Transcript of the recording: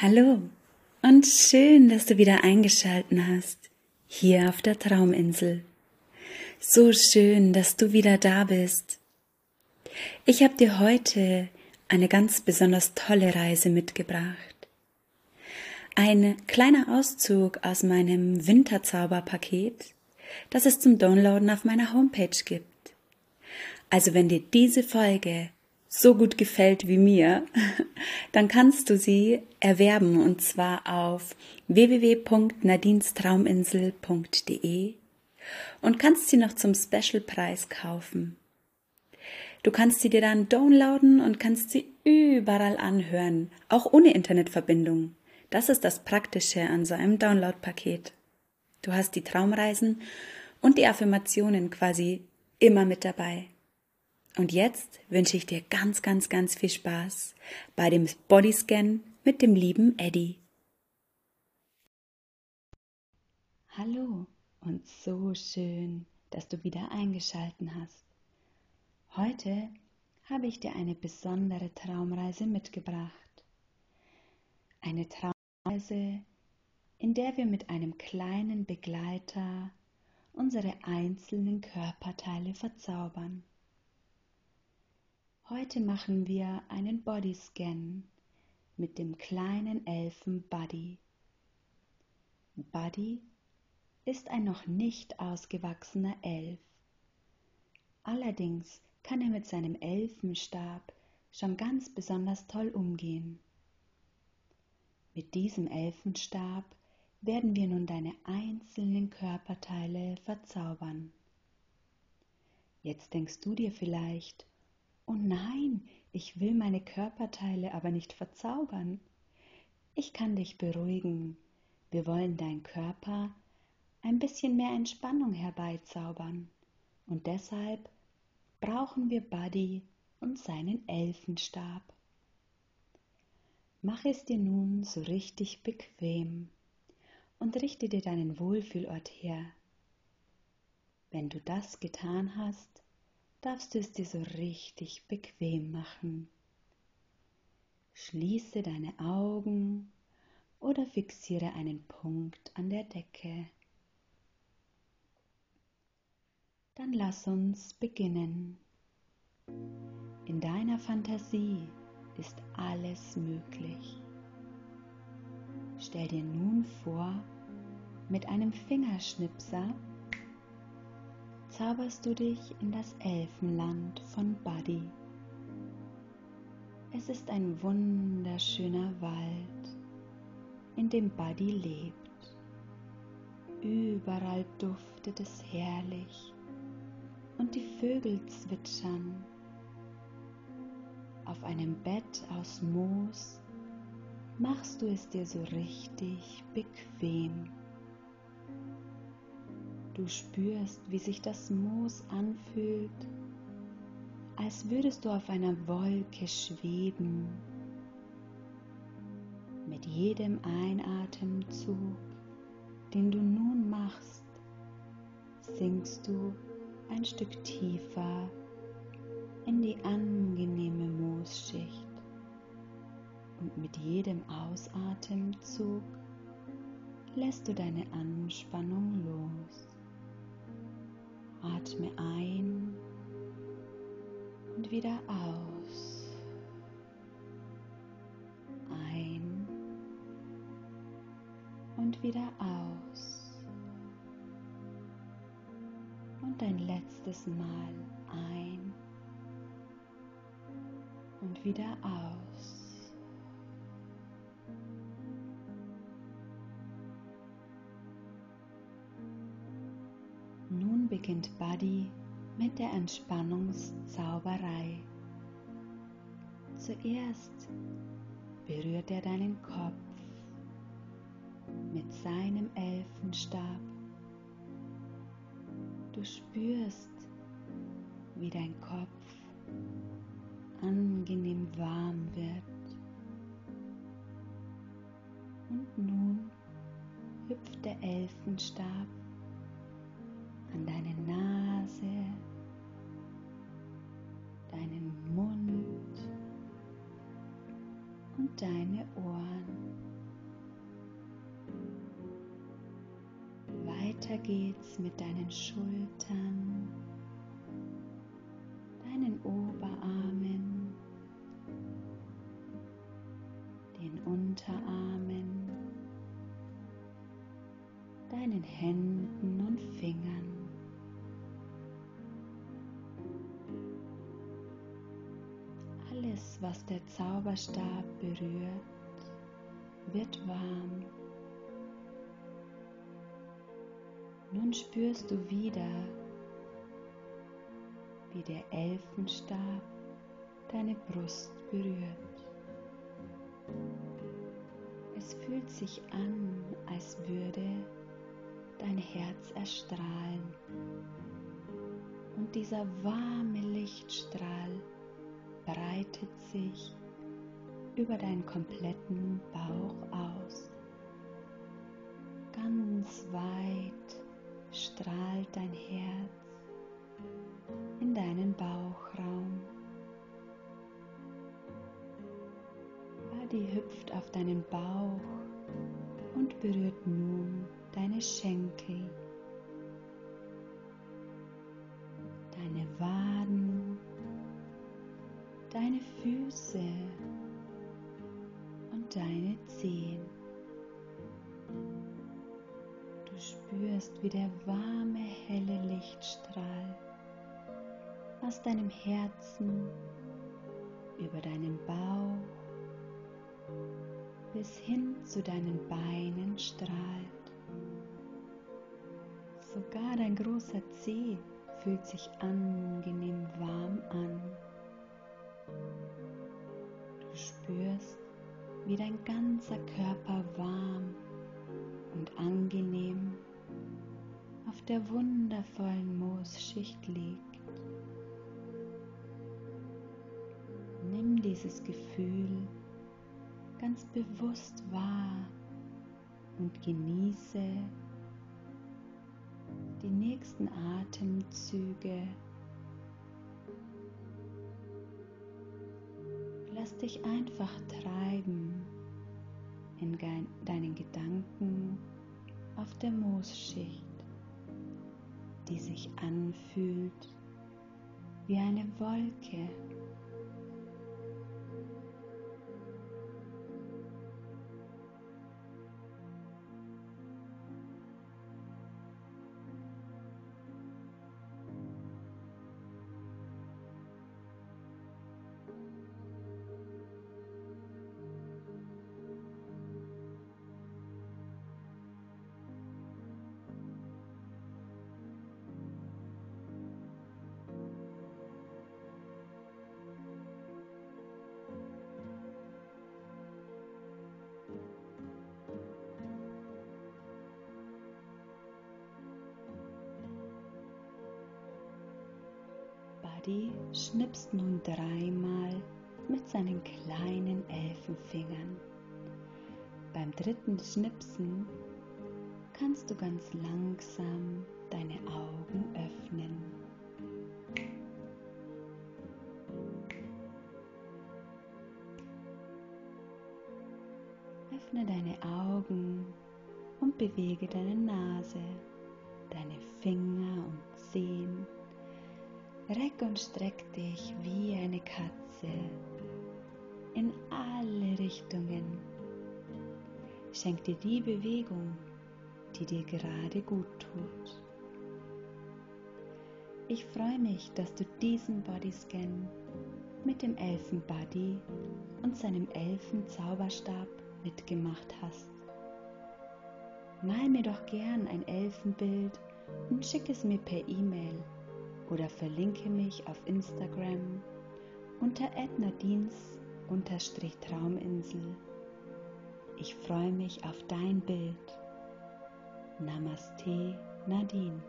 Hallo und schön, dass du wieder eingeschalten hast, hier auf der Trauminsel. So schön, dass du wieder da bist. Ich habe dir heute eine ganz besonders tolle Reise mitgebracht. Ein kleiner Auszug aus meinem Winterzauberpaket, das es zum Downloaden auf meiner Homepage gibt. Also wenn dir diese Folge so gut gefällt wie mir, dann kannst du sie erwerben und zwar auf www.nadinstrauminsel.de und kannst sie noch zum Specialpreis kaufen. Du kannst sie dir dann downloaden und kannst sie überall anhören, auch ohne Internetverbindung. Das ist das Praktische an so einem Download-Paket. Du hast die Traumreisen und die Affirmationen quasi immer mit dabei. Und jetzt wünsche ich dir ganz, ganz, ganz viel Spaß bei dem Bodyscan mit dem lieben Eddie. Hallo und so schön, dass du wieder eingeschalten hast. Heute habe ich dir eine besondere Traumreise mitgebracht. Eine Traumreise, in der wir mit einem kleinen Begleiter unsere einzelnen Körperteile verzaubern. Heute machen wir einen Bodyscan mit dem kleinen Elfen Buddy. Buddy ist ein noch nicht ausgewachsener Elf. Allerdings kann er mit seinem Elfenstab schon ganz besonders toll umgehen. Mit diesem Elfenstab werden wir nun deine einzelnen Körperteile verzaubern. Jetzt denkst du dir vielleicht, Oh nein, ich will meine Körperteile aber nicht verzaubern. Ich kann dich beruhigen. Wir wollen dein Körper ein bisschen mehr Entspannung herbeizaubern. Und deshalb brauchen wir Buddy und seinen Elfenstab. Mach es dir nun so richtig bequem und richte dir deinen Wohlfühlort her. Wenn du das getan hast, darfst du es dir so richtig bequem machen. Schließe deine Augen oder fixiere einen Punkt an der Decke. Dann lass uns beginnen. In deiner Fantasie ist alles möglich. Stell dir nun vor, mit einem Fingerschnipser zauberst du dich in das Elfenland von Buddy. Es ist ein wunderschöner Wald, in dem Buddy lebt. Überall duftet es herrlich und die Vögel zwitschern. Auf einem Bett aus Moos machst du es dir so richtig bequem. Du spürst, wie sich das Moos anfühlt, als würdest du auf einer Wolke schweben. Mit jedem Einatemzug, den du nun machst, sinkst du ein Stück tiefer in die angenehme Moosschicht. Und mit jedem Ausatemzug lässt du deine Anspannung los. Atme ein und wieder aus. Ein und wieder aus. Und ein letztes Mal ein und wieder aus. Beginnt Buddy mit der Entspannungszauberei. Zuerst berührt er deinen Kopf mit seinem Elfenstab. Du spürst, wie dein Kopf angenehm warm wird. Und nun hüpft der Elfenstab an deine Nase, deinen Mund und deine Ohren. Weiter geht's mit deinen Schultern. Alles, was der Zauberstab berührt, wird warm. Nun spürst du wieder, wie der Elfenstab deine Brust berührt. Es fühlt sich an, als würde dein Herz erstrahlen und dieser warme Lichtstrahl breitet sich über deinen kompletten Bauch aus. Ganz weit strahlt dein Herz in deinen Bauchraum. Body hüpft auf deinen Bauch und berührt nun deine Schenkel, deine Füße und deine Zehen. Du spürst, wie der warme, helle Lichtstrahl aus deinem Herzen über deinen Bauch bis hin zu deinen Beinen strahlt. Sogar dein großer Zeh fühlt sich angenehm warm an. Spürst, wie dein ganzer Körper warm und angenehm auf der wundervollen Moosschicht liegt. Nimm dieses Gefühl ganz bewusst wahr und genieße die nächsten Atemzüge. Lass dich einfach treiben in deinen Gedanken auf der Moosschicht, die sich anfühlt wie eine Wolke. Buddy schnipst nun dreimal mit seinen kleinen Elfenfingern. Beim dritten Schnipsen kannst du ganz langsam deine Augen öffnen. Öffne deine Augen und bewege deine Nase, deine Finger und Zehen Reck und streck dich wie eine Katze in alle Richtungen. Schenk dir die Bewegung, die dir gerade gut tut. Ich freue mich, dass du diesen Bodyscan mit dem Elfenbuddy und seinem Elfenzauberstab mitgemacht hast. Mal mir doch gern ein Elfenbild und schick es mir per E-Mail oder verlinke mich auf Instagram unter nadins-trauminsel. Ich freue mich auf dein Bild. Namaste, Nadine.